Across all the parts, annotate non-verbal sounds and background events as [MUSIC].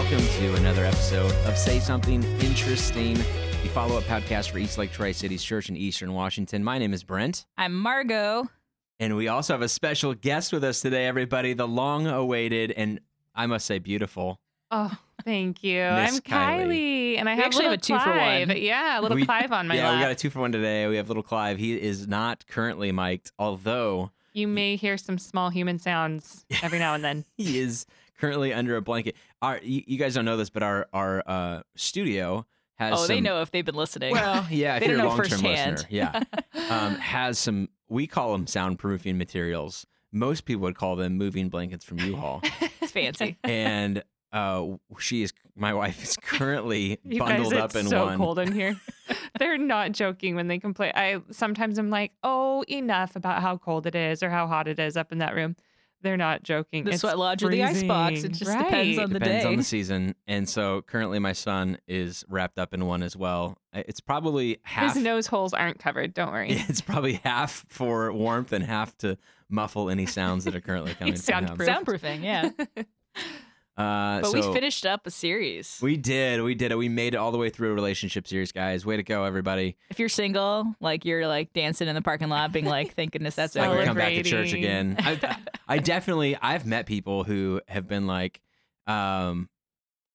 welcome to another episode of Say Something Interesting, the follow up podcast for East Lake Tri Cities Church in Eastern Washington. My name is Brent, I'm Margot. and we also have a special guest with us today, everybody. The long awaited and I must say beautiful. Oh, thank you. [LAUGHS] I'm Kylie. Kylie, and I have actually have a two for Clive. one. Yeah, a little We- Clive on my yeah, lap. we got a two for one today. We have little Clive. He is not currently mic'd, although You may hear some small human sounds every now and then. [LAUGHS] he is currently under a blanket. Our you, you guys don't know this, but our our uh, studio has Oh, they know if they've been listening. Well, yeah, [LAUGHS] if They you're a long term listener, yeah, [LAUGHS] um, has some. We call them soundproofing materials. Most people would call them moving blankets from U-Haul. [LAUGHS] it's fancy. and uh, she is my wife is currently You bundled guys, up it's in so one. cold in here. They're not joking when they complain. I sometimes I'm like, oh, enough about how cold it is or how hot it is up in that room. They're not joking. The It's sweat lodge or the ice box. It freezing. just depends on the Depends day. on the season, and so currently my son is wrapped up in one as well. It's probably half. His nose holes aren't covered. Don't worry. [LAUGHS] It's probably half for warmth and half to muffle any sounds that are currently [LAUGHS] coming He's from him. soundproof. Soundproofing, yeah. [LAUGHS] Uh, But so we finished up a series. We did. We did it. We made it all the way through a relationship series, guys. Way to go, everybody. if you're single, like you're like dancing in the parking lot, being like, thank goodness that's [LAUGHS] over. come back to church again. I, I [LAUGHS] definitely, I've met people who have been like, um,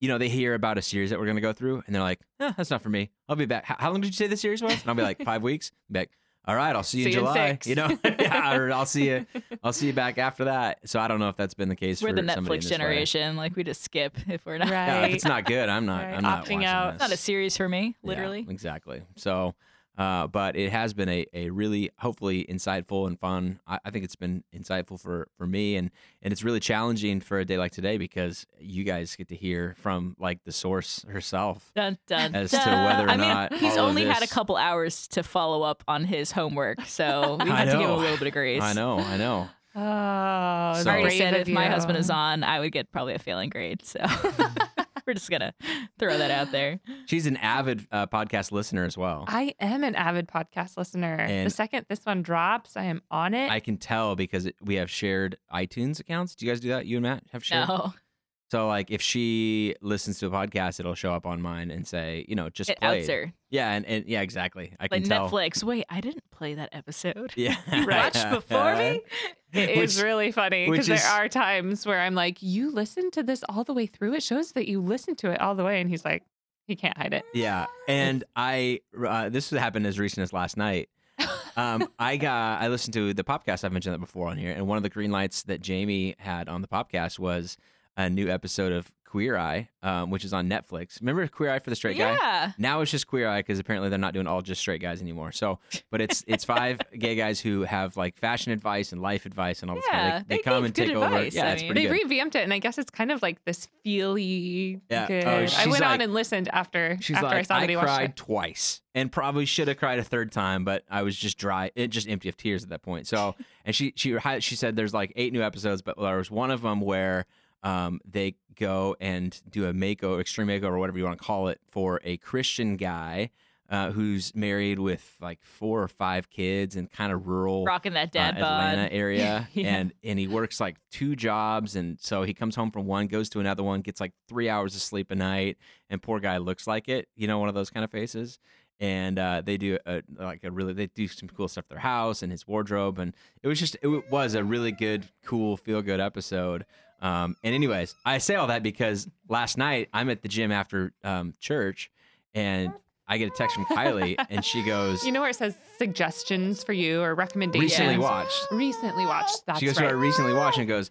you know, they hear about a series that we're going to go through and they're like, eh, that's not for me. I'll be back. How, how long did you say the series was? And I'll be like, [LAUGHS] five weeks. I'll be like, all right, I'll see you See in you July. six. You know, [LAUGHS] [LAUGHS] yeah, or I'll see you, I'll see you back after that. So I don't know if that's been the case We're for the Netflix this way. generation. Like we just skip if we're not. Yeah, if it's [LAUGHS] not good, I'm not. Right, I'm not opting out. This. It's not a series for me, Yeah, literally. exactly. So, uh, but it has been a, a really hopefully insightful and fun. I, I think it's been insightful for, for me and, and it's really challenging for a day like today because you guys get to hear from like the source herself. Dun, dun, As to whether or I mean, he's all of only had a couple hours to follow up on his homework, so [LAUGHS] we I have to give him a little bit of grace. I know, I know. Oh, So- I already brave said of if my husband is on, I would get probably a failing grade. So [LAUGHS] we're just gonna throw that out there. [LAUGHS] She's an avid uh, podcast listener as well. I am an avid podcast listener. And- the second this one drops, I am on it. I can tell because it, we have shared iTunes accounts. Do you guys do that? You and Matt have shared? No, So like if she listens to a podcast, it'll show up on mine and say, you know, just it played. outs her. Yeah, and, and yeah, exactly. I can tell. Netflix. Wait, I didn't play that episode. Yeah. [LAUGHS] You watched [LAUGHS] before me? It is Which- really funny because there are times where I'm like, "You listened to this all the way through. It shows that you listened to it all the way." And he's like, "He can't hide it." Yeah, and I uh, this happened as recent as last night. Um, [LAUGHS] I got I listened to the podcast. I've mentioned that before on here, and one of the green lights that Jamie had on the podcast was a new episode of Queer Eye, um, which is on Netflix. Remember Queer Eye for the straight guy? Yeah. Now it's just Queer Eye because apparently they're not doing all just straight guys anymore. So, but it's it's [LAUGHS] five gay guys who have like fashion advice and life advice and all this. kind Yeah, of, they, they come gave and take over. advice, Yeah, I it's mean. pretty They good. revamped it, and I guess it's kind of like this feely Yeah. good. Oh, I went like- on and listened after She's after like, I saw watched cried it. twice and probably should have cried a third time, but I was just dry, it just empty of tears at that point. So, [LAUGHS] and she she she said there's like eight new episodes, but there was one of them where um they go and do a makeover, extreme makeover, or whatever you want to call it, for a Christian guy. Uh, who's married with like four or five kids and kind of rural Rocking that uh, dad bod. Atlanta [LAUGHS] area, Yeah. and and he works like two jobs, and so he comes home from one, goes to another one, gets like three hours of sleep a night, and poor guy looks like it, you know, one of those kind of faces. And uh, they do a, like a really they do some cool stuff at their house and his wardrobe, and it was just it was a really good, cool, feel good episode. Um, and anyways, I say all that because last night I'm at the gym after um, church, and I get a text from Kylie, [LAUGHS] and she goes, You know where it says suggestions for you or recommendations? recently watched. Recently watched. That's she goes right. to our recently watched and goes,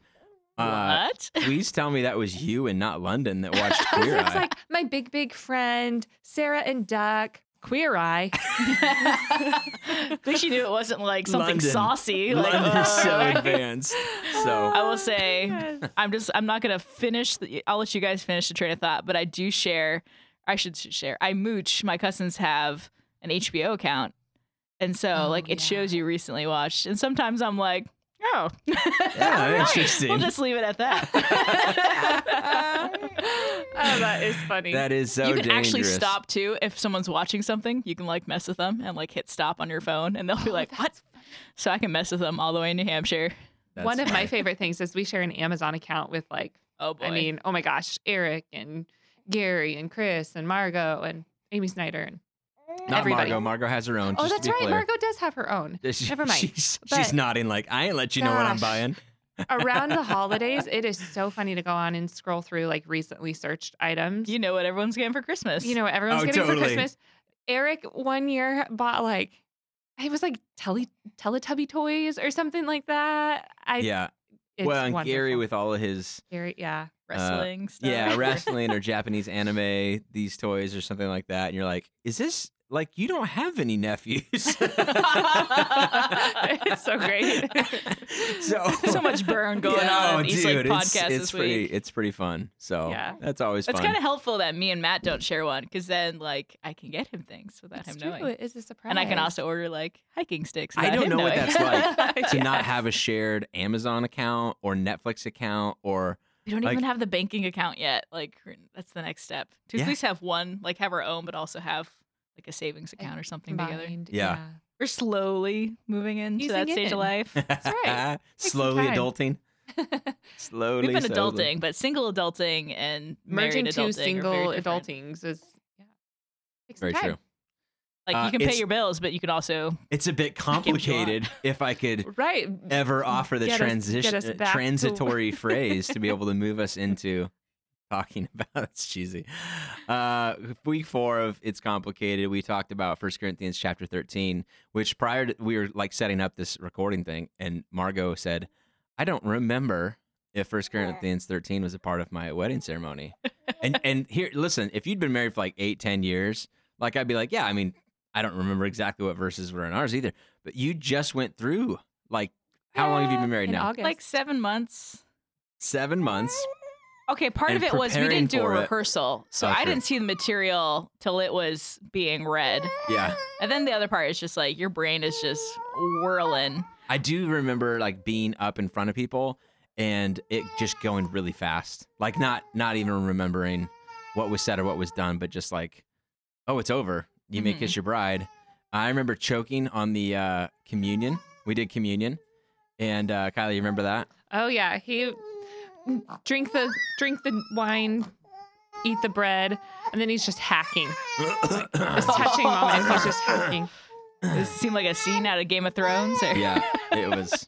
uh, what? [LAUGHS] please tell me that was you and not London that watched [LAUGHS] Queer it's like my big big friend Sarah and Duck. Queer Eye. [LAUGHS] At least you knew it wasn't like something London. saucy. Like, London's oh, so oh. advanced. So I will say, oh, I'm just, I'm not gonna finish. The, I'll let you guys finish the train of thought, but I do share. I should share. I mooch. My cousins have an HBO account, and so Oh, like it yeah. shows you recently watched, and sometimes I'm like, oh, Yeah, all right, interesting. We'll just leave it at that. [LAUGHS] oh, that is funny. that is so you can dangerous. actually stop too if someone's watching something. You can like mess with them and like hit stop on your phone, and they'll be Oh, like, "What?" So I can mess with them all the way in New Hampshire. That's One of my favorite things is we share an Amazon account with like, Oh boy. I mean, oh my gosh, Eric and Gary and Chris and Margot and Amy Snyder and Not everybody. Margot. Margot has her own. oh, just to that's be right. clear. Margot does have her own. [LAUGHS] She- Never mind. She's, But- she's nodding like I ain't let you know what I'm buying. [LAUGHS] Around the holidays, it is so funny to go on and scroll through like recently searched items. you know what everyone's getting for Christmas. you know what everyone's Oh, getting totally. for Christmas. Eric one year bought like it was like tele Teletubby toys or something like that. I yeah. it's well, and Gary with all of his Gary, yeah. Uh, wrestling stuff. yeah [LAUGHS] wrestling or Japanese anime, these toys or something like that, and you're like, is this like you don't have any nephews? [LAUGHS] It's so great. [LAUGHS] so [LAUGHS] so much burn going Yeah, on oh, in Eastlake dude, podcast it's, it's this pretty, week. It's pretty fun. So Yeah. that's always fun. It's kind of helpful that me and Matt don't share one because then like I can get him things without It's him true. knowing. It is a surprise. And I can also order like hiking sticks. I don't him know what that's like to not have a shared Amazon account or Netflix account or We don't Like- even have the banking account yet. Like that's the next step. To Yeah. at least have one, like have our own, but also have like a savings account or something together. Combined, Yeah. We're slowly moving into Easing that stage in. of life. [LAUGHS] That's right. Some slowly time. adulting. [LAUGHS] Slowly. We've been slowly. adulting, but single adulting and Merging married two adulting are single very different. adultings is yeah. Takes some Very time. true. Like Uh, you can pay it's- your bills, but you can also It's a bit [LAUGHS] what you want. complicated if I could Right. ever offer the Get us- get transition us uh, back to- transitory phrase to be able to move us into [LAUGHS] talking about it's cheesy. Uh week 4 of it's complicated. We talked about 1 Corinthians chapter 13, which prior to we were like setting up this recording thing and Margot said, "I don't remember if 1 Corinthians 13 was a part of my wedding ceremony." and [LAUGHS] and here listen, if you'd been married for like eight, ten years, like I'd be like, "Yeah, I mean, I don't remember exactly what verses were in ours either." But you just went through like how long have you been married now? August. like seven months. Seven months. Okay, part of it was we didn't do a for it- rehearsal, so Oh, I sure. didn't see the material till it was being read. Yeah. And then the other part is just like your brain is just whirling. I do remember like being up in front of people and it just going really fast. Like not not even remembering what was said or what was done, but just like, oh, it's over. You may Mhm. kiss your bride. I remember choking on the uh, communion. We did communion, and uh, Kylie, you remember that? Oh yeah, he drink the drink the wine, eat the bread, and then he's just hacking. This touching moment, he's just hacking. Does it seem like a scene out of Game of Thrones? Or? yeah, [LAUGHS] it was.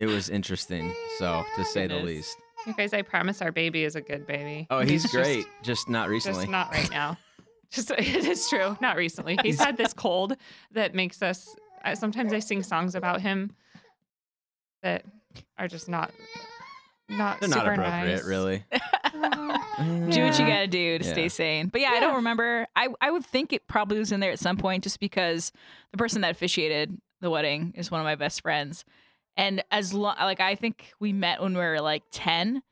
It was interesting. So to say the least. You guys, I promise our baby is a good baby. Oh, he's, just- great. Just, not recently. Just not right now. [LAUGHS] Just [LAUGHS] it is true. Not recently. He's had this cold that makes us. Sometimes I sing songs about him that are just not not They're not super appropriate, nice. really. [LAUGHS] [LAUGHS] do what you gotta do to Yeah. stay sane. But yeah, I don't remember. I, I would think it probably was in there at some point just because the person that officiated the wedding is one of my best friends. And as long like I think we met when we were like 10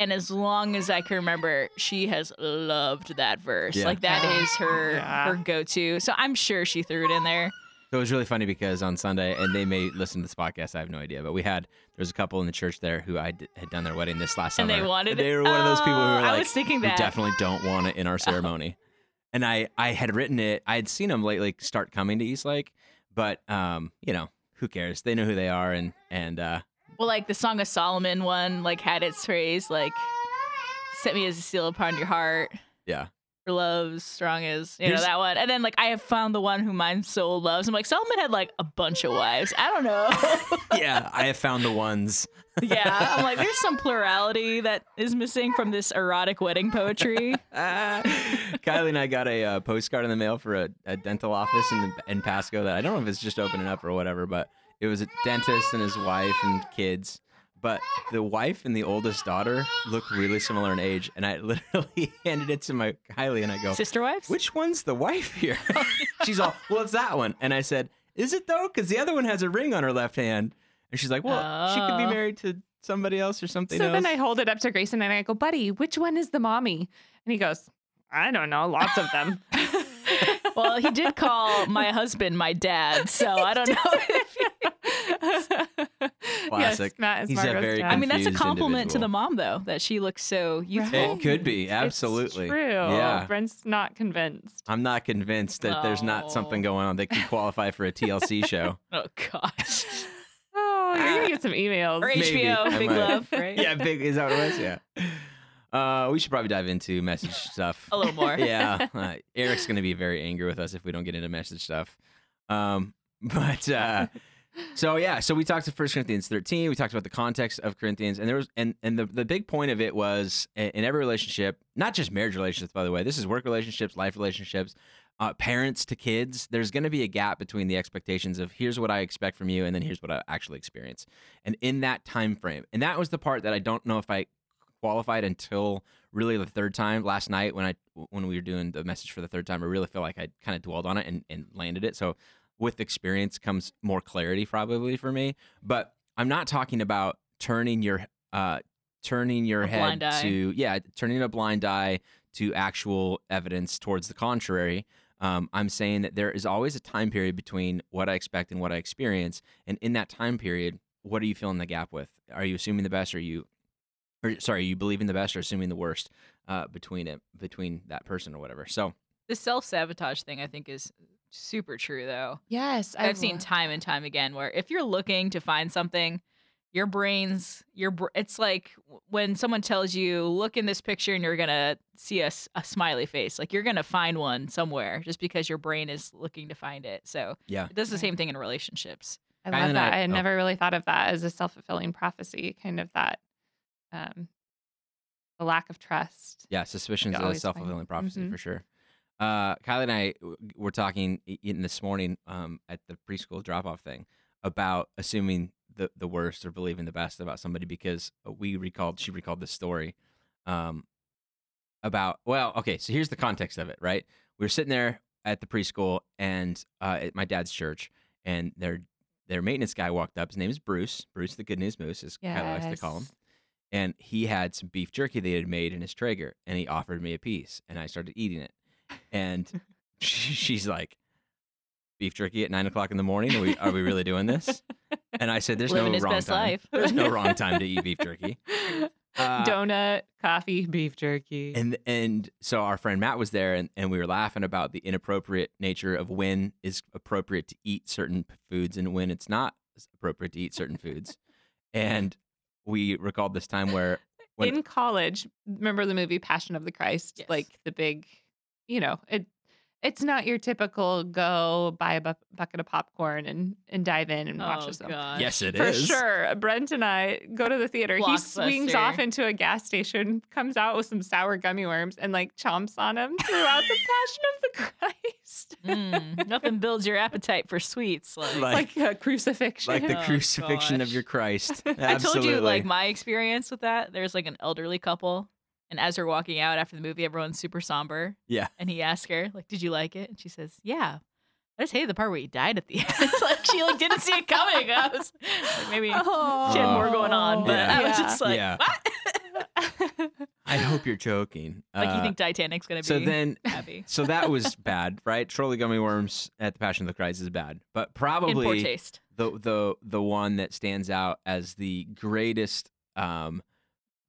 and as long as I can remember, she has loved that verse. Yeah. Like that is her Yeah. her go-to. So I'm sure she threw it in there. So it was really funny because on Sunday, and they may listen to this podcast, I have no idea, but we had there was a couple in the church there who I d- had done their wedding this last Sunday And summer. they wanted They were one of those people who Oh, were I like, was thinking "We that. definitely don't want it in our [LAUGHS] ceremony." and I I had written it. I had seen them lately start coming to East Lake, but um, you know, who cares? They know who they are, and and uh, Well, like the Song of Solomon one, like had its phrase like "Set me as a seal upon your heart." yeah, For love strong as you know that one, and then like I have found the one whom my soul loves. I'm like Solomon had like a bunch of wives. I don't know. [LAUGHS] yeah. I have found the ones. yeah, I'm like there's some plurality that is missing from this erotic wedding poetry. Ah. [LAUGHS] Kylie and I got a uh, postcard in the mail for a, a dental office in the, in Pasco that I don't know if it's just opening up or whatever, but it was a dentist and his wife and kids. But the wife and the oldest daughter look really similar in age, and I [LAUGHS] literally handed it to my Kylie and I go, Sister wives. "Which one's the wife here?" [LAUGHS] [LAUGHS] she's all, "Well, it's that one," and I said, "Is it though? Because the other one has a ring on her left hand." And she's like, "Well, she could be Oh. married to somebody else or something So else." then I hold it up to Grayson and I go, buddy, which one is the mommy? And he goes, I don't know, lots of them. well, he did call my husband my dad, so I don't know. If [LAUGHS] Classic. Yes, Matt is He's a very dad. I mean, that's a confused compliment to the mom, though, that she looks so youthful. It could be It's absolutely. true. Yeah. Brent's not convinced. I'm not convinced that there's not something going on that could qualify for a TLC [LAUGHS] show. Oh gosh. [LAUGHS] Oh, you're gonna get some emails. Or HBO, I Big. Love, right? yeah, big. Is that what it was? Yeah. Uh, we should probably dive into message stuff. A little more. yeah, uh, Eric's gonna be very angry with us if we don't get into message stuff. Um, but uh, so yeah, so we talked to First Corinthians 13. We talked about the context of Corinthians, and there was and and the the big point of it was in every relationship, not just marriage relationships, by the way. This is work relationships, life relationships. Uh, parents to kids, there's going to be a gap between the expectations of here's what I expect from you, and then here's what I actually experience. And in that time frame, and that was the part that I don't know if I qualified until really the third time last night when I when we were doing the message for the third time. I really feel like I kind of dwelled on it and, and landed it. So with experience comes more clarity probably for me. But I'm not talking about turning your uh turning your A head to yeah turning a blind eye to actual evidence towards the contrary. Um, I'm saying that there is always a time period between what I expect and what I experience, and in that time period, what are you filling the gap with? Are you assuming the best? Or are you or sorry, you believing the best or assuming the worst uh, between it between that person or whatever. So The self sabotage thing, I think, is super true, though. Yes, I've seen time and time again where if you're looking to find something, your brain's your br- it's like when someone tells you look in this picture and you're gonna see a, a smiley face like you're gonna find one somewhere just because your brain is looking to find it so yeah, it does the same thing in relationships I love and that. I- I, had oh. never really thought of that as a self fulfilling prophecy, kind of that um the lack of trust. yeah, suspicions You of always self fulfilling find- prophecy Mhm. for sure. Uh, Kylie and I were talking in this morning um, at the preschool drop off thing about assuming the the worst or believing the best about somebody because we recalled she recalled this story um, about well okay so here's the context of it right? We were sitting there at the preschool and uh, at my dad's church and their their maintenance guy walked up. His name is Bruce. Bruce the good news moose as Kylie likes to call him. And he had some beef jerky that he had made in his Traeger, and he offered me a piece, and I started eating it, and [LAUGHS] [LAUGHS] she, she's like, "Beef jerky at nine o'clock in the morning? Are we are we really doing this?" And I said, "There's Living no wrong time. life. There's no wrong time to eat [LAUGHS] beef jerky." Uh, Donut, coffee, beef jerky. And and so our friend Matt was there, and, and we were laughing about the inappropriate nature of when is appropriate to eat certain foods and when it's not appropriate to eat certain foods, and we recalled this time where when in college, remember the movie Passion of the Christ? Yes. Like the big, you know, it it's not your typical go buy a bu- bucket of popcorn and and dive in and watch oh a film. god yes, it For is sure. Brent and I go to the theater. He swings off into a gas station, comes out with some sour gummy worms, and like chomps on them throughout the Passion of the [LAUGHS] Christ. Mm, nothing builds your appetite for sweets like, Like- like a crucifixion. like the Oh, crucifixion of your Christ. I Absolutely. told you like my experience with that. There's like an elderly couple, and as they're walking out after the movie, everyone's super somber. Yeah. And he asks her, like, "Did you like it?" And she says, "Yeah." I just hated the part where he died at the end. [LAUGHS] like she like didn't see it coming. I was like, maybe she had more going on, but Yeah. I was just like, Yeah. "What?" [LAUGHS] I hope you're joking. like you Uh, think Titanic's gonna be so then [LAUGHS] happy so that was bad, right? Trolley gummy worms at the Passion of the Christ is bad, but in poor probably taste. the the the one that stands out as the greatest um,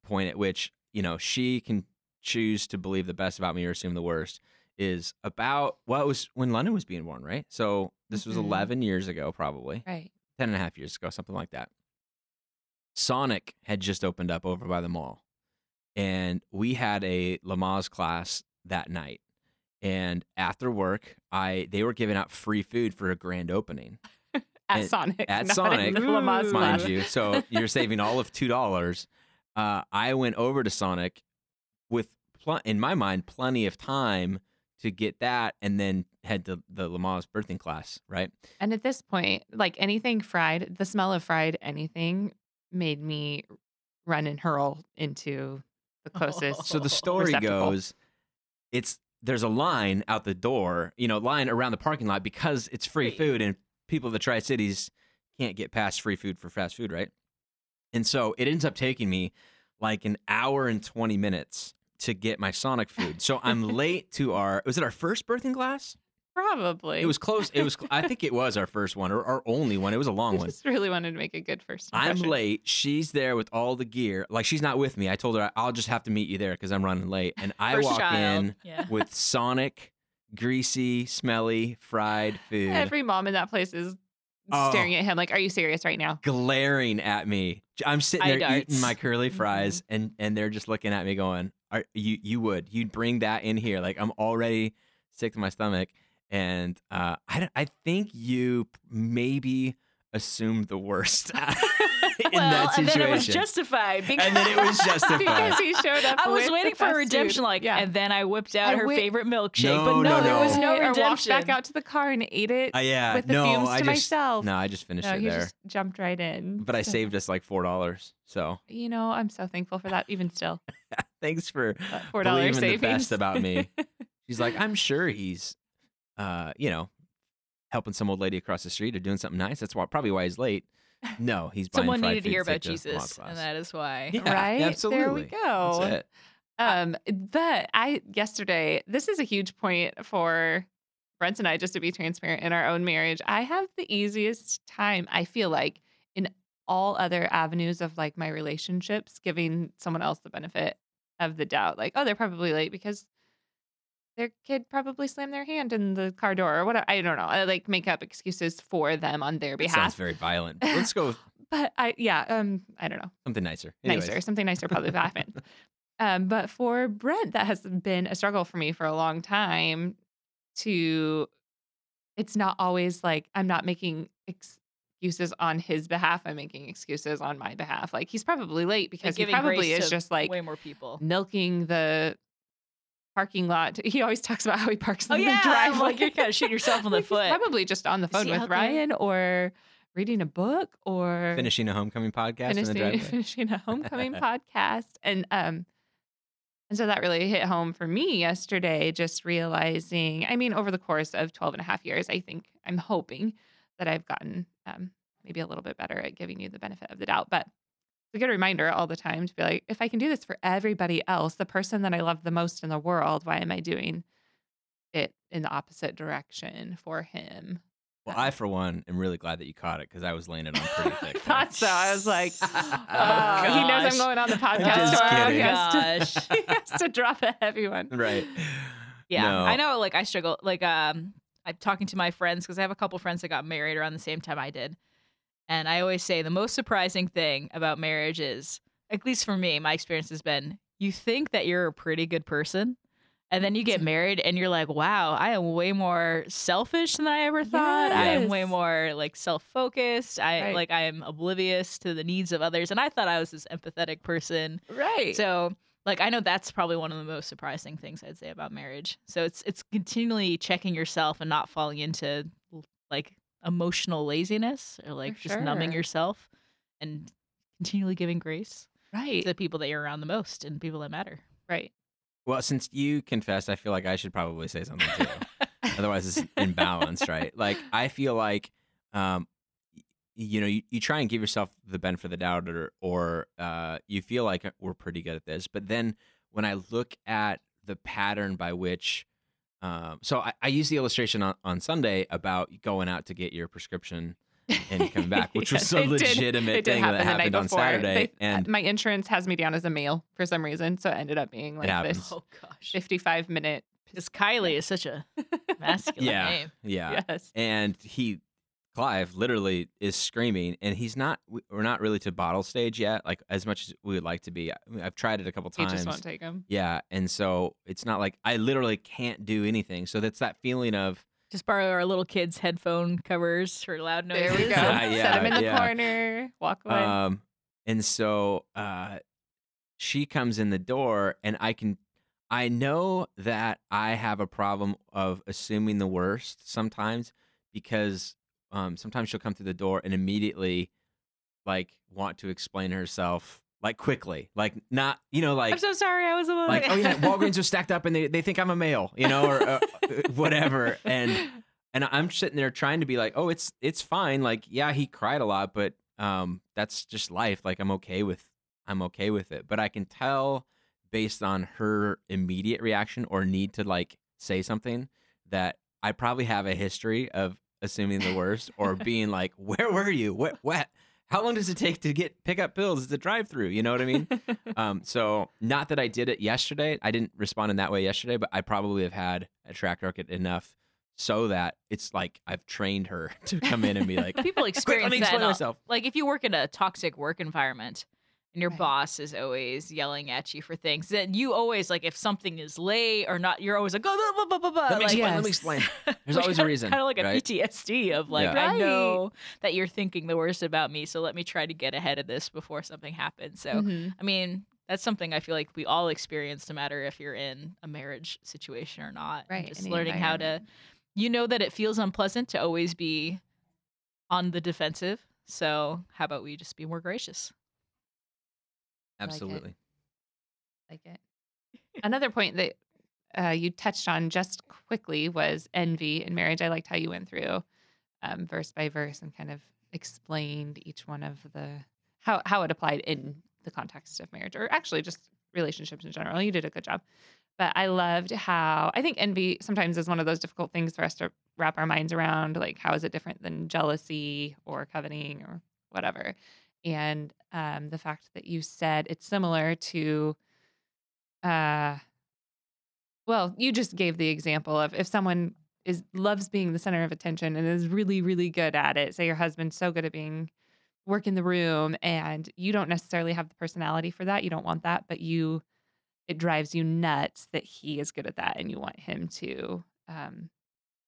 point at which you know she can choose to believe the best about me or assume the worst is about well it was when London was being born, right? So this was Mhm. 11 years ago, probably right. 10 and a half years ago, something like that. Sonic had just opened up over by the mall. And we had a Lamaze class that night. And after work, I they were giving out free food for a grand opening, [LAUGHS] At And- Sonic. at Sonic, mind class. you. So you're saving all of two dollars. Uh, I went over to Sonic with, pl- in my mind, plenty of time to get that, and then head to the Lamaze birthing class. Right? And at this point, like anything fried, the smell of fried anything made me run and hurl into the closest. So the story goes, it's there's a line out the door, you know, line around the parking lot because it's free food and people of the Tri Cities can't get past free food for fast food, right? And so it ends up taking me like an hour and 20 minutes to get my Sonic food. So I'm [LAUGHS] late to our was it our first birthing class? Probably. It was close. It was I think it was our first one or our only one. It was a long one. I one. just really wanted to make a good first I'm late. She's there with all the gear. Like she's not with me. I told her I'll just have to meet you there because I'm running late. And I First walk child. in Yeah. with Sonic, greasy, smelly, fried food. Every mom in that place is Oh. staring at him like, "Are you serious right now?" glaring at me. I'm sitting there eating my curly Mm-hmm. fries, and and they're just looking at me, going, Are, "You you would you'd bring that in here? Like I'm already sick to my stomach." And uh, I I think you maybe assumed the worst [LAUGHS] [LAUGHS] [LAUGHS] in well, that and then it was justified because And then it was justified. [LAUGHS] because he showed up. I was waiting the for a redemption, food. like, yeah. and then I whipped out I her wi- favorite milkshake, No, but no, no, there was no. no or walked back out to the car and ate it Uh, yeah, with the no, fumes I to just myself. no, I just finished no, it he there. just jumped right in. But I So, saved us like four dollars. So You know, I'm so thankful for that. Even still, [LAUGHS] thanks for that four dollar believing savings. the best about me. She's like, I'm sure he's, uh, you know, helping some old lady across the street or doing something nice. That's why probably why he's late. No, he's [LAUGHS] buying Someone fried needed to hear about to Jesus, and that is why. Yeah, right? absolutely. There we go. That's it. Um, but I yesterday, this is a huge point for Brent and I, just to be transparent in our own marriage. I have the easiest time, I feel like, in all other avenues of like my relationships, giving someone else the benefit of the doubt. Like, oh, they're probably late because their kid probably slammed their hand in the car door or whatever. I don't know. I like make up excuses for them on their That sounds very violent. Let's [LAUGHS] go with But I, yeah, um, I don't know something nicer. Anyways. nicer. Something nicer probably would happen. [LAUGHS] Um, but for Brent, that has been a struggle for me for a long time. To, it's not always like I'm not making excuses on his behalf. I'm making excuses on my behalf. Like he's probably late because he probably is just like way more people. milking the parking lot. [LAUGHS] He always talks about how he parks Oh in yeah, the driveway. Like you're kind of shooting yourself in the Like, [LAUGHS] he's foot. Probably just on the phone with? Ryan or reading a book or finishing a homecoming podcast in the finishing, driveway. [LAUGHS] finishing a homecoming podcast and um and so that really hit home for me yesterday just realizing i mean over the course of 12 and a half years i think i'm hoping that i've gotten um, maybe a little bit better at giving you the benefit of the doubt but it's a good reminder all the time to be like if i can do this for everybody else the person that i love the most in the world why am i doing it in the opposite direction for him Well, I for one am really glad that you caught it because I was laying it on pretty [LAUGHS] thick. there. thought so i was like [LAUGHS] Oh, Uh, he knows I'm going on the podcast Just tomorrow. He has, to, Gosh. [LAUGHS] he has to drop a heavy one. right. Yeah, No. I know. Like I struggle. Like um, I'm talking to my friends because I have a couple friends that got married around the same time I did, and I always say the most surprising thing about marriage is, at least for me, my experience has been you think that you're a pretty good person. And then you get mm-hmm. married and you're like, wow, I am way more selfish than I ever thought. I am way more like self-focused. I Right. like I am oblivious to the needs of others. And I thought I was this empathetic person. Right. So like I know that's probably one of the most surprising things I'd say about marriage. So it's it's continually checking yourself and not falling into like emotional laziness or like just numbing yourself and continually giving grace right. to the people that you're around the most and people that matter. right. Well, since you confessed, I feel like I should probably say something too. [LAUGHS] Otherwise, it's imbalanced, right? Like I feel like, um, you know, you, you try and give yourself the benefit of the doubt, or or uh, you feel like we're pretty good at this, but then when I look at the pattern by which, um, so I, I use the illustration on, on Sunday about going out to get your prescription and coming [LAUGHS] back, which was Yes, a it did- legitimate it did thing happen that happened on before. Saturday, They- and my insurance has me down as a male for some reason, so it ended up being like this Oh gosh. 55 minute. Because Kylie is such a [LAUGHS] masculine Yeah. name. yeah, Yes. and he clive literally is screaming and he's not we- we're not really to bottle stage yet like as much as we would like to be I mean, i've tried it a couple He times just won't take him. yeah and so it's not like i literally can't do anything so that's that feeling of Just borrow our little kids' headphone covers for loud noises. There we go. [LAUGHS] Yeah, Set him in the yeah. corner. Walk away. um and so uh she comes in the door and i can i know that i have a problem of assuming the worst sometimes because um sometimes she'll come through the door and immediately like want to explain herself like quickly like not you know like I'm so sorry. I was a like oh yeah [LAUGHS] walgreens are stacked up and they, they think i'm a male you know or uh, whatever and and i'm sitting there trying to be like oh it's it's fine like yeah he cried a lot but um that's just life like i'm okay with i'm okay with it but i can tell based on her immediate reaction or need to like say something that i probably have a history of assuming the worst [LAUGHS] or being like where were you what what how long does it take to get pick up pills at the drive through you know what i mean [LAUGHS] um, so not that I did it yesterday. I didn't respond in that way yesterday, but I probably have had a track record enough so that it's like I've trained her [LAUGHS] to come in and be like, People "Quick, experience let me explain in a- myself. Like if you work in a toxic work environment and your Right. boss is always yelling at you for things, then you always like if something is late or not, you're always like, oh, blah, blah, blah, blah, Let me like, explain. Let me explain. [LAUGHS] There's always a reason, Kind of like a right? PTSD of like, Yeah. I know that you're thinking the worst about me, so let me try to get ahead of this before something happens. So, Mhm. I mean, that's something I feel like we all experience, no matter if you're in a marriage situation or not. and Right, Just any learning how to, you know, that it feels unpleasant to always be on the defensive. So, how about we just be more gracious? Like it. Absolutely. like it. Another point that uh, you touched on just quickly was envy in marriage. I liked how you went through um, verse by verse and kind of explained each one of the how how it applied in the context of marriage, or actually just relationships in general. You did a good job. But I loved how I think envy sometimes is one of those difficult things for us to wrap our minds around. Like, how is it different than jealousy or coveting or whatever? And um, the fact that you said it's similar to uh well you just gave the example of if someone is loves being the center of attention and is really really good at it say your husband's so good at being work in the room and you don't necessarily have the personality for that you don't want that but you it drives you nuts that he is good at that and you want him to um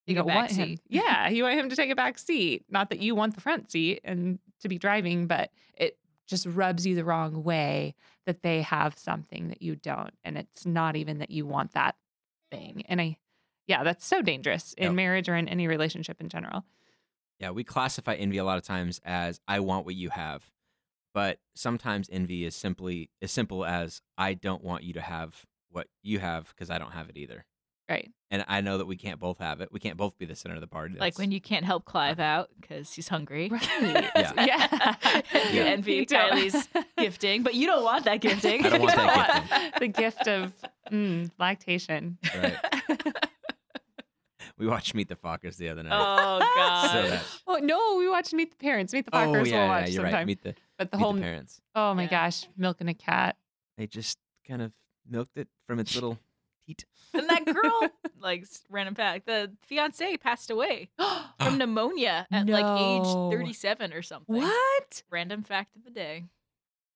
you don't want him yeah you want him to take a back seat not that you want the front seat and to be driving but it just rubs you the wrong way that they have something that you don't and it's not even that you want that thing and i yeah that's so dangerous in Yep. marriage or in any relationship in general Yeah, we classify envy a lot of times as I want what you have. But sometimes envy is simply as simple as I don't want you to have what you have because I don't have it either. Right And I know that we can't both have it. We can't both be the center of the party. Like That's- when you can't help Clive out because he's hungry. right Yeah. yeah you [LAUGHS] Yeah. envy You don't. Kylie's gifting, but you don't want that gifting. I don't want that want [LAUGHS] the gift of mm, lactation Right. [LAUGHS] we watched Meet the Fockers the other night. oh So god. that- oh no we watched meet the parents meet the Fockers. oh Fockers yeah, we'll yeah, watch you're sometime right. Meet the, but the meet whole the parents. oh my Yeah. gosh milking a cat They just kind of milked it from its little teat. [LAUGHS] And that girl, [LAUGHS] like random fact, the fiance passed away [GASPS] from pneumonia at like age 37 or something. what Random fact of the day.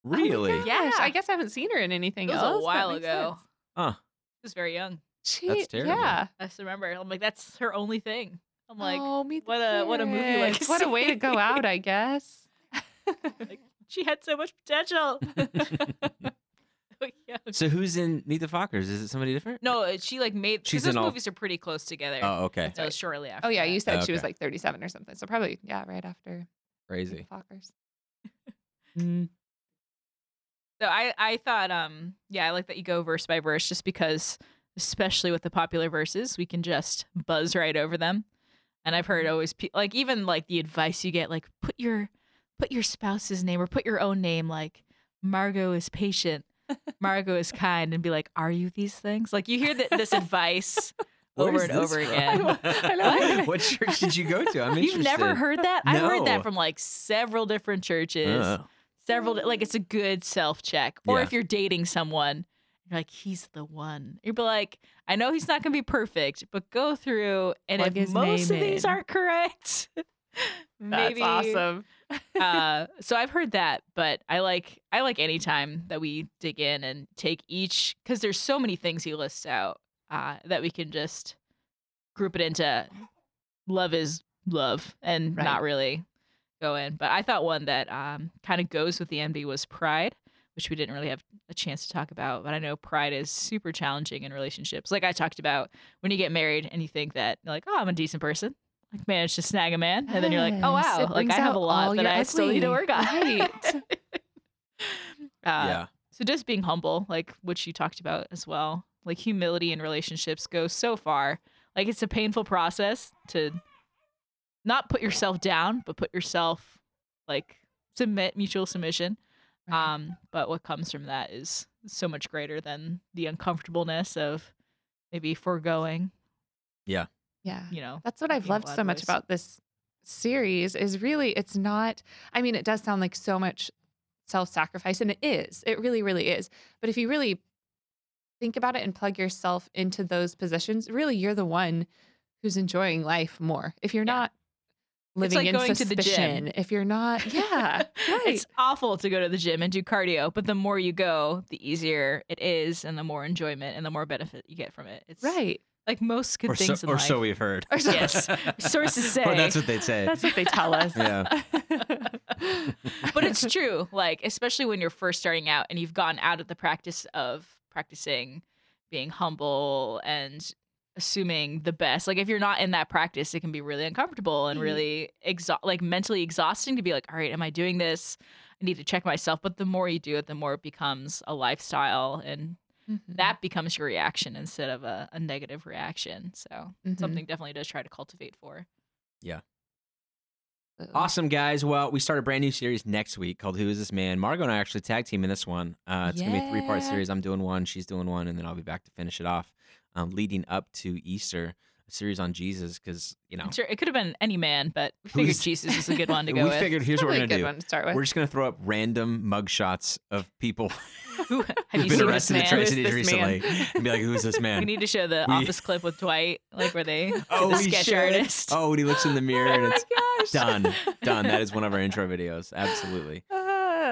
Oh really? oh Yeah. I guess I haven't seen her in anything It was else a while ago. sense. Huh. She was very young. She, terrible. Yeah. I just remember. I'm like, that's her only thing. I'm like, oh, meet the what a- what a movie parents. What a way to go [LAUGHS] out, I guess. she had so much potential. [LAUGHS] So. So who's in Meet the Fockers? Is it somebody different? No, she like made. 'cause She's those in all- movies are pretty close together. Oh, okay. So shortly after. oh yeah, that. you said she was Okay. like 37 or something. So probably yeah, right after Meet Crazy. the Fockers. [LAUGHS] Mm. So I I thought um yeah I like that you go verse by verse just because especially with the popular verses we can just buzz right over them, and I've heard always pe- like even like the advice you get like put your put your spouse's name or put your own name like Margot is patient, Margot is kind, and be like are you these things like you hear that this [LAUGHS] advice over and over from? again. [LAUGHS] I know. what church did you go to? I'm interested. You've never heard that? I heard that from like several different churches Oh. several like it's a good self check or Yeah. if you're dating someone you're like he's the one you'd be like i know he's not gonna be perfect but go through and Plug if most of name these aren't correct [LAUGHS] That's maybe awesome. Uh so i've heard that but i like i like any time that we dig in and take each because there's so many things he lists out uh that we can just group it into love is love and Right. not really go in. But i thought one that um kind of goes with the envy was pride which we didn't really have a chance to talk about but i know pride is super challenging in relationships. Like i talked about when you get married and you think that like oh i'm a decent person like managed to snag a man and then you're like oh wow it like i have a lot all that your i still need to work on Right. [LAUGHS] uh, yeah. so just being humble, like which you talked about as well, like humility in relationships goes so far. Like it's a painful process to not put yourself down, but put yourself like submit mutual submission. Right. Um, but what comes from that is so much greater than the uncomfortableness of maybe foregoing, yeah. You know. That's what I've loved so much about this series is really it's not I mean it does sound like so much self-sacrifice and it is. It really really is. But if you really think about it and plug yourself into those positions, really you're the one who's enjoying life more. If you're Yeah. not living like in going to the gym. suspicion, if you're not, yeah, [LAUGHS] right. It's awful to go to the gym and do cardio, but the more you go, the easier it is, and the more enjoyment and the more benefit you get from it. It's right. Like most good or so, things in or life. so we've heard. Or so- Yes. [LAUGHS] Sources say. Or that's what they'd say. That's what they tell us. [LAUGHS] Yeah. [LAUGHS] but it's true. Like, especially when you're first starting out and you've gotten out of the practice of practicing being humble and assuming the best. Like, if you're not in that practice, it can be really uncomfortable and Mhm. really exha- like mentally exhausting to be like, all right, am I doing this? I need to check myself. But the more you do it, the more it becomes a lifestyle and Mhm. that becomes your reaction instead of a, a negative reaction. So, Mhm. something definitely does try to cultivate for. Yeah. Awesome, guys. Well, we start a brand new series next week called Who Is This Man? Margot and I actually tag team in this one. Uh, it's going to be a three part series. I'm doing one, she's doing one, and then I'll be back to finish it off um, leading up to Easter, a series on Jesus, because, you know, Sure, it could have been any man, but we figured Jesus is a good one to [LAUGHS] go we with. figured here's [LAUGHS] what we're good do. to start with. We're just to throw up random mugshots of people [LAUGHS] Who have you been seen arrested in man? Tri-Cities Who is man? recently and be like, who's this man? We need to show the We- office clip with Dwight, like where they Oh, the sketch should. artist. Oh, and he looks in the oh mirror and it's done. Done. That is one of our intro videos. Absolutely.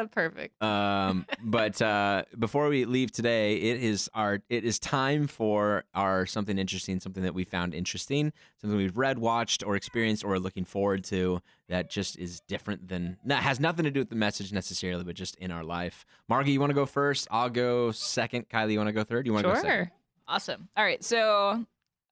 [LAUGHS] Perfect. Um, but uh, before we leave today, it is our it is time for our something interesting, something that we found interesting, something we've read, watched, or experienced, or are looking forward to that just is different than not has nothing to do with the message necessarily, but just in our life. Margie, you want to go first? I'll go second. Kylie, you want to go third? You want to go second? Sure. Awesome. All right, so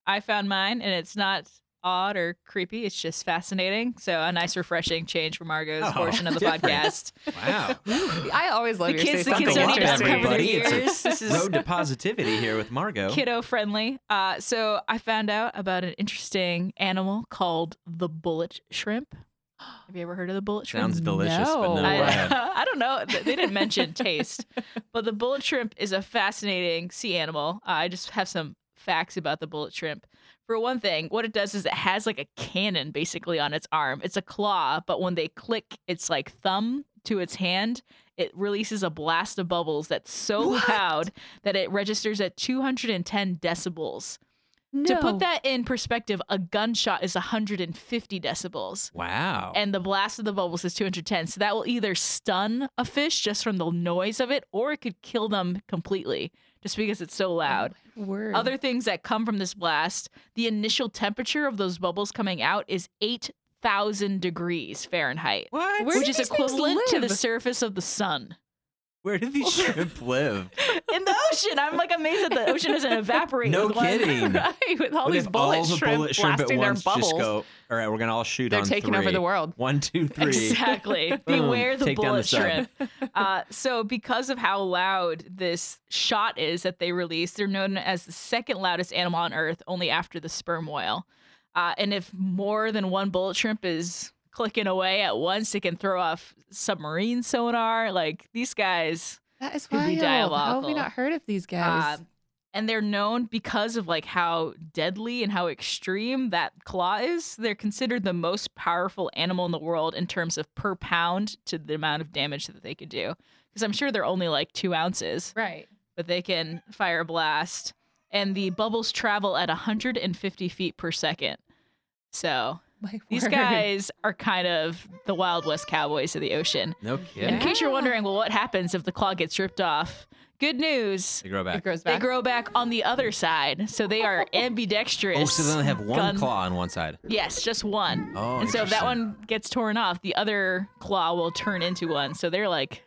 I found mine, and it's not odd or creepy. It's just fascinating. So a nice, refreshing change from Margot's Oh, portion of the [LAUGHS] different. podcast. Wow. [LAUGHS] I always love the your kids, say the kids something don't need to cover their everybody. It's a ears. This is Road to [LAUGHS] positivity here with Margot. kiddo friendly. Uh, so I found out about an interesting animal called the bullet shrimp. [GASPS] Have you ever heard of the bullet shrimp? Sounds delicious, but no, No. I. I don't know. They didn't mention taste, but the bullet shrimp is a fascinating sea animal. Uh, I just have some facts about the bullet shrimp. For one thing, what it does is it has like a cannon basically on its arm. It's a claw, but when they click its like thumb to its hand, it releases a blast of bubbles that's so What? loud that it registers at 210 decibels. No. To put that in perspective, a gunshot is 150 decibels Wow. and the blast of the bubbles is 210. So that will either stun a fish just from the noise of it, or it could kill them completely just because it's so oh, loud. Oh, Word. Other things that come from this blast, the initial temperature of those bubbles coming out is 8,000 degrees Fahrenheit, what? Where which is these things equivalent to the live? surface of the sun. Where do these [LAUGHS] shrimp live? In the ocean. I'm like amazed that the ocean doesn't evaporate. No with one- kidding. [LAUGHS] right, with all What these bullet all the shrimp bullet shrimp blasting their bubbles. just go, all right, we're going to all shoot They're taking over the world. One, two, three. Exactly. [LAUGHS] Beware the Take down the bullet shrimp. Uh, so, because of how loud this shot is that they release, they're known as the second loudest animal on Earth, only after the sperm whale. Uh, and if more than one bullet shrimp is clicking away at once, it can throw off submarine sonar. Like these guys, That is wild. How have we not heard of these guys? uh, and they're known because of like how deadly and how extreme that claw is. They're considered the most powerful animal in the world in terms of per pound to the amount of damage that they could do. Because I'm sure they're only like two ounces, right. but they can fire a blast. And the bubbles travel at 150 feet per second. So [LAUGHS] My these word. guys are kind of the Wild West cowboys of the ocean. No kidding. In case you're wondering, well, what happens if the claw gets ripped off? Good news. They grow It back. They grow back on the other side, so they are [LAUGHS] ambidextrous. Oh, so they only have one gun- claw on one side. Yes, just one. Oh, and so if that one gets torn off, the other claw will turn into one. So they're like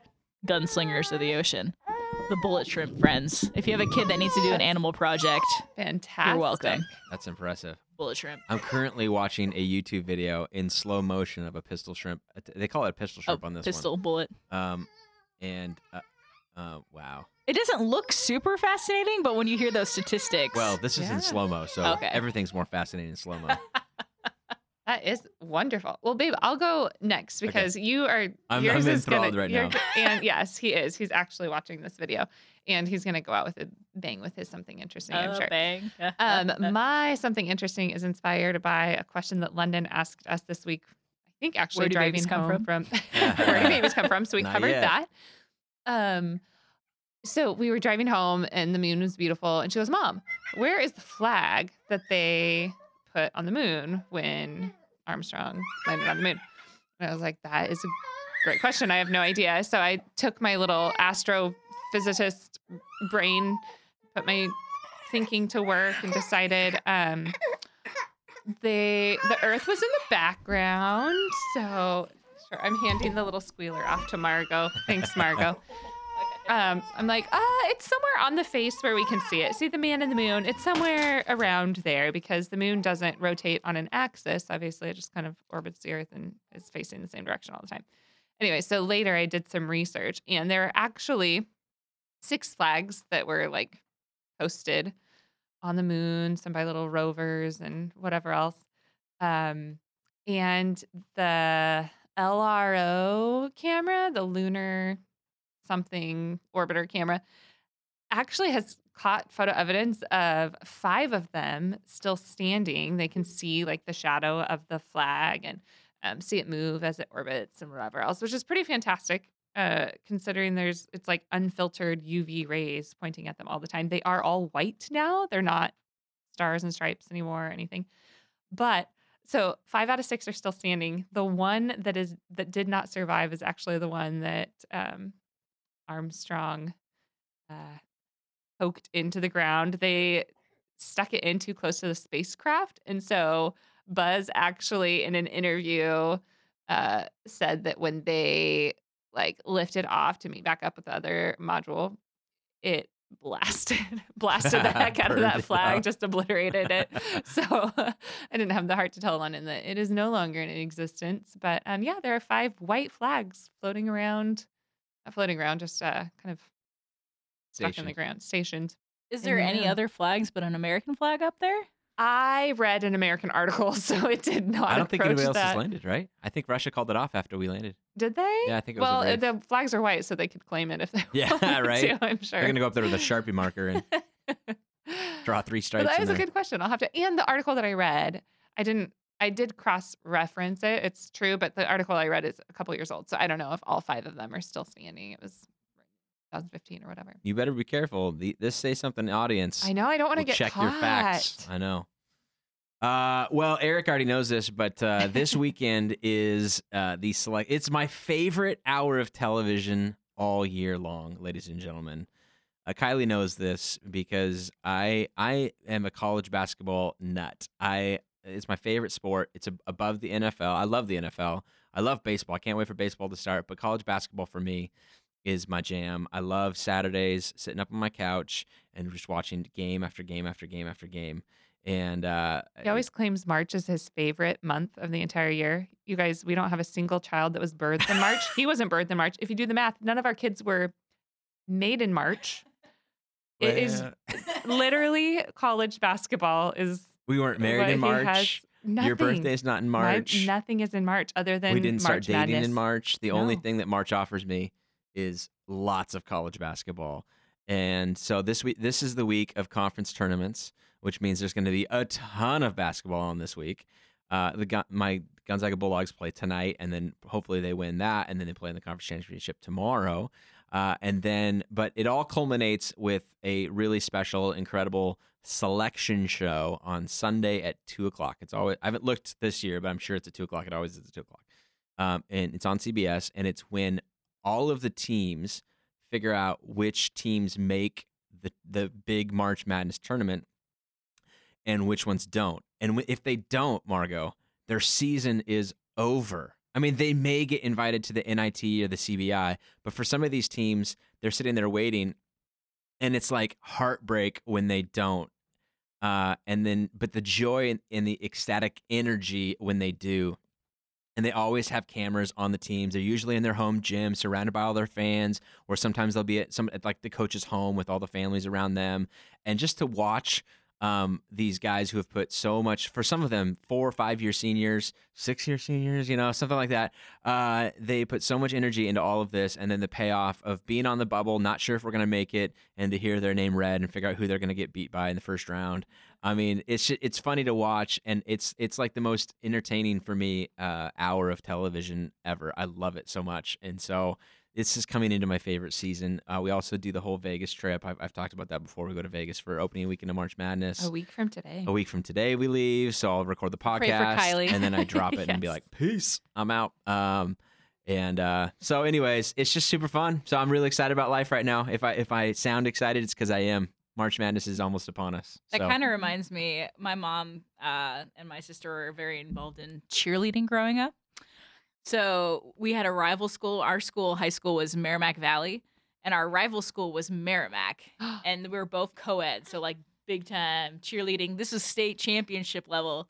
gunslingers of the ocean. The bullet shrimp friends. If you have a kid that needs to do an animal project, Fantastic. You're welcome. That's impressive. Bullet shrimp. I'm currently watching a YouTube video in slow motion of a pistol shrimp. Uh, They call it a pistol Oh, shrimp on this pistol bullet. Um, and uh, uh, wow. It doesn't look super fascinating, but when you hear those statistics, Well, this is Yeah. in slow mo, so Okay. everything's more fascinating in slow mo. [LAUGHS] That is wonderful. Well, babe, I'll go next Okay. because you are. I'm- yours I'm is gonna, enthralled right now. And yes, he is. He's actually watching this video, and he's gonna go out with a bang with his something interesting. I'm Oh, sure. bang. [LAUGHS] Um, my something interesting is inspired by a question that London asked us this week. I think actually Where driving come home from, [LAUGHS] [LAUGHS] where do babies come from? So we Not covered yet. that. Um, so we were driving home and the moon was beautiful, and she goes, "Mom, where is the flag that they put on the moon when Armstrong landed on the moon? And I was like, that is a great question. I have no idea. So I took my little astrophysicist brain, put my thinking to work, and decided um, they the Earth was in the background. So sure, I'm handing the little squealer off to Margot. Thanks, Margot. [LAUGHS] Um, I'm like, uh, it's somewhere on the face where we can see it. See the man in the moon? It's somewhere around there because the moon doesn't rotate on an axis. Obviously, it just kind of orbits the Earth and is facing the same direction all the time. Anyway, so later I did some research, and there are actually six flags that were like posted on the moon, some by little rovers and whatever else. Um, and the LRO camera, the lunar something orbiter camera, actually has caught photo evidence of five of them still standing. They can see like the shadow of the flag and um, see it move as it orbits and whatever else, which is pretty fantastic. Uh, considering there's it's like unfiltered UV rays pointing at them all the time. They are all white now. They're not stars and stripes anymore or anything. But so five out of six are still standing. The one that is that did not survive is actually the one that um, Armstrong uh, poked into the ground. They stuck it in too close to the spacecraft, and so Buzz actually, in an interview, uh, said that when they like lifted off to meet back up with the other module, it [LAUGHS] blasted blasted the [LAUGHS] heck out of that flag, just obliterated it. [LAUGHS] So I didn't have the heart to tell London that it is no longer in existence. But um, yeah, there are five white flags floating around, not floating around, just uh, kind of stuck in the ground, stationed. Is there the any moon. other flags but an American flag up there? I read an American article, [LAUGHS] so it did not. I don't think anybody else that. has landed, right? I think Russia called it off after we landed. Did they? Yeah, I think it was well, uh, the flags are white, so they could claim it if they [LAUGHS] Yeah, right? To, I'm sure. They're gonna go up there with a sharpie marker and [LAUGHS] draw three But stripes. that in is a good question. I'll have to. And the article that I read, I didn't. I did cross reference it. It's true, but the article I read is a couple years old, so I don't know if all five of them are still standing. It was 2015 or whatever. You better be careful. The, this say something, audience. I know. I don't want to get check caught. your facts. I know. Uh, well, Eric already knows this, but uh, this [LAUGHS] weekend is uh, the select. It's my favorite hour of television all year long, ladies and gentlemen. Uh, Kylie knows this because I I am a college basketball nut. I it's my favorite sport. It's a, above the NFL. I love the NFL. I love baseball. I can't wait for baseball to start, but college basketball for me is my jam. I love Saturdays sitting up on my couch and just watching game after game after game after game. And uh, He always claims March is his favorite month of the entire year. You guys, we don't have a single child that was birthed in March. [LAUGHS] he wasn't birthed in March. If you do the math, none of our kids were made in March. It is [LAUGHS] literally college basketball is we weren't married in March. Nothing. Your is not in My- March. nothing is in March other than we didn't start dating Madness. in March. The only thing that March offers me is lots of college basketball. And so this week, this is the week of conference tournaments, which means there's going to be a ton of basketball on this week. Uh, the my Gonzaga Bulldogs play tonight, and then hopefully they win that, and then they play in the conference championship tomorrow. Uh, and then, but it all culminates with a really special, incredible selection show on Sunday at two o'clock. It's always I haven't looked this year, but I'm sure it's at two o'clock. It always is at two o'clock, um, and it's on CBS. And it's when all of the teams figure out which teams make the the big March Madness tournament and which ones don't. And if they don't, Margot, their season is over. I mean, they may get invited to the NIT or the CBI, but for some of these teams, they're sitting there waiting, and it's like heartbreak when they don't. Uh, and then, but the joy and, and the ecstatic energy when they do. And they always have cameras on the teams. They're usually in their home gym, surrounded by all their fans, or sometimes they'll be at some at like the coach's home with all the families around them. And just to watch um, these guys who have put so much for some of them four or five year seniors six year seniors you know something like that uh, they put so much energy into all of this and then the payoff of being on the bubble not sure if we're going to make it and to hear their name read and figure out who they're going to get beat by in the first round. I mean it's it's funny to watch and it's it's like the most entertaining for me uh, hour of television ever. I love it so much. And so this is coming into my favorite season. Uh, we also do the whole Vegas trip. I've, I've talked about that before. We go to Vegas for opening weekend of March Madness. A week from today. A week from today, we leave. So I'll record the podcast, and then I drop [LAUGHS] it and be like, "Peace, I'm out." Um, and uh, so, anyways, it's just super fun. So I'm really excited about life right now. If I if I sound excited, it's because I am. March Madness is almost upon us. That so. kind of reminds me, my mom uh, and my sister were very involved in cheerleading growing up. So we had a rival school. Our school, high school, was Merrimack Valley, and our rival school was Merrimack. [GASPS] and we were both co-ed, so like big time cheerleading. This was state championship level.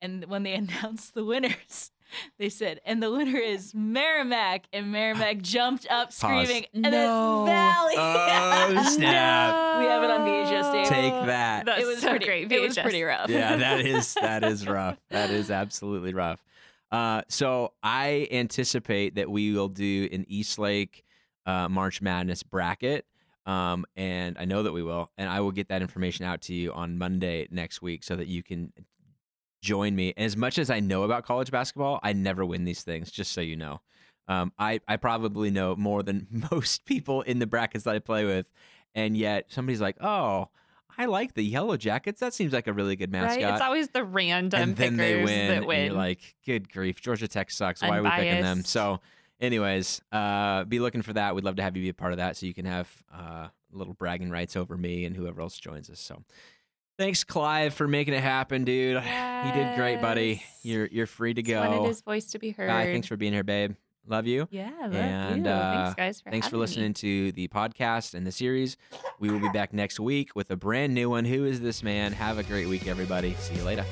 And when they [LAUGHS] announced the winners, they said, and the winner is Merrimack. And Merrimack jumped up [LAUGHS] screaming, and No. then Valley. Oh, [LAUGHS] snap. We have it on VHS, Dave. Take that. That's it was so pretty, great. It was pretty rough. yeah, that is that is rough. That is absolutely rough. Uh, so I anticipate that we will do an Eastlake uh, March Madness bracket, um, and I know that we will, and I will get that information out to you on Monday next week so that you can join me. As much as I know about college basketball, I never win these things. Just so you know, um, I I probably know more than [LAUGHS] most people in the brackets that I play with, and yet somebody's like, oh. I like the Yellow Jackets. That seems like a really good mascot Right? It's always the random and then they win, that win. you're like, "Good grief, Georgia Tech sucks. Why are we picking them?" So, anyways, uh, be looking for that. We'd love to have you be a part of that, so you can have uh, little bragging rights over me and whoever else joins us. So, thanks, Clive, for making it happen, dude. You did great, buddy. You're you're free to Just wanted go. his voice to be heard. Guy, thanks for being here, babe. Love you. yeah, love And, you. uh, thanks, guys, for Thanks for having me. listening to the podcast and the series. We will be back next week with a brand new one. Who is this man? Have a great week, everybody. See you later.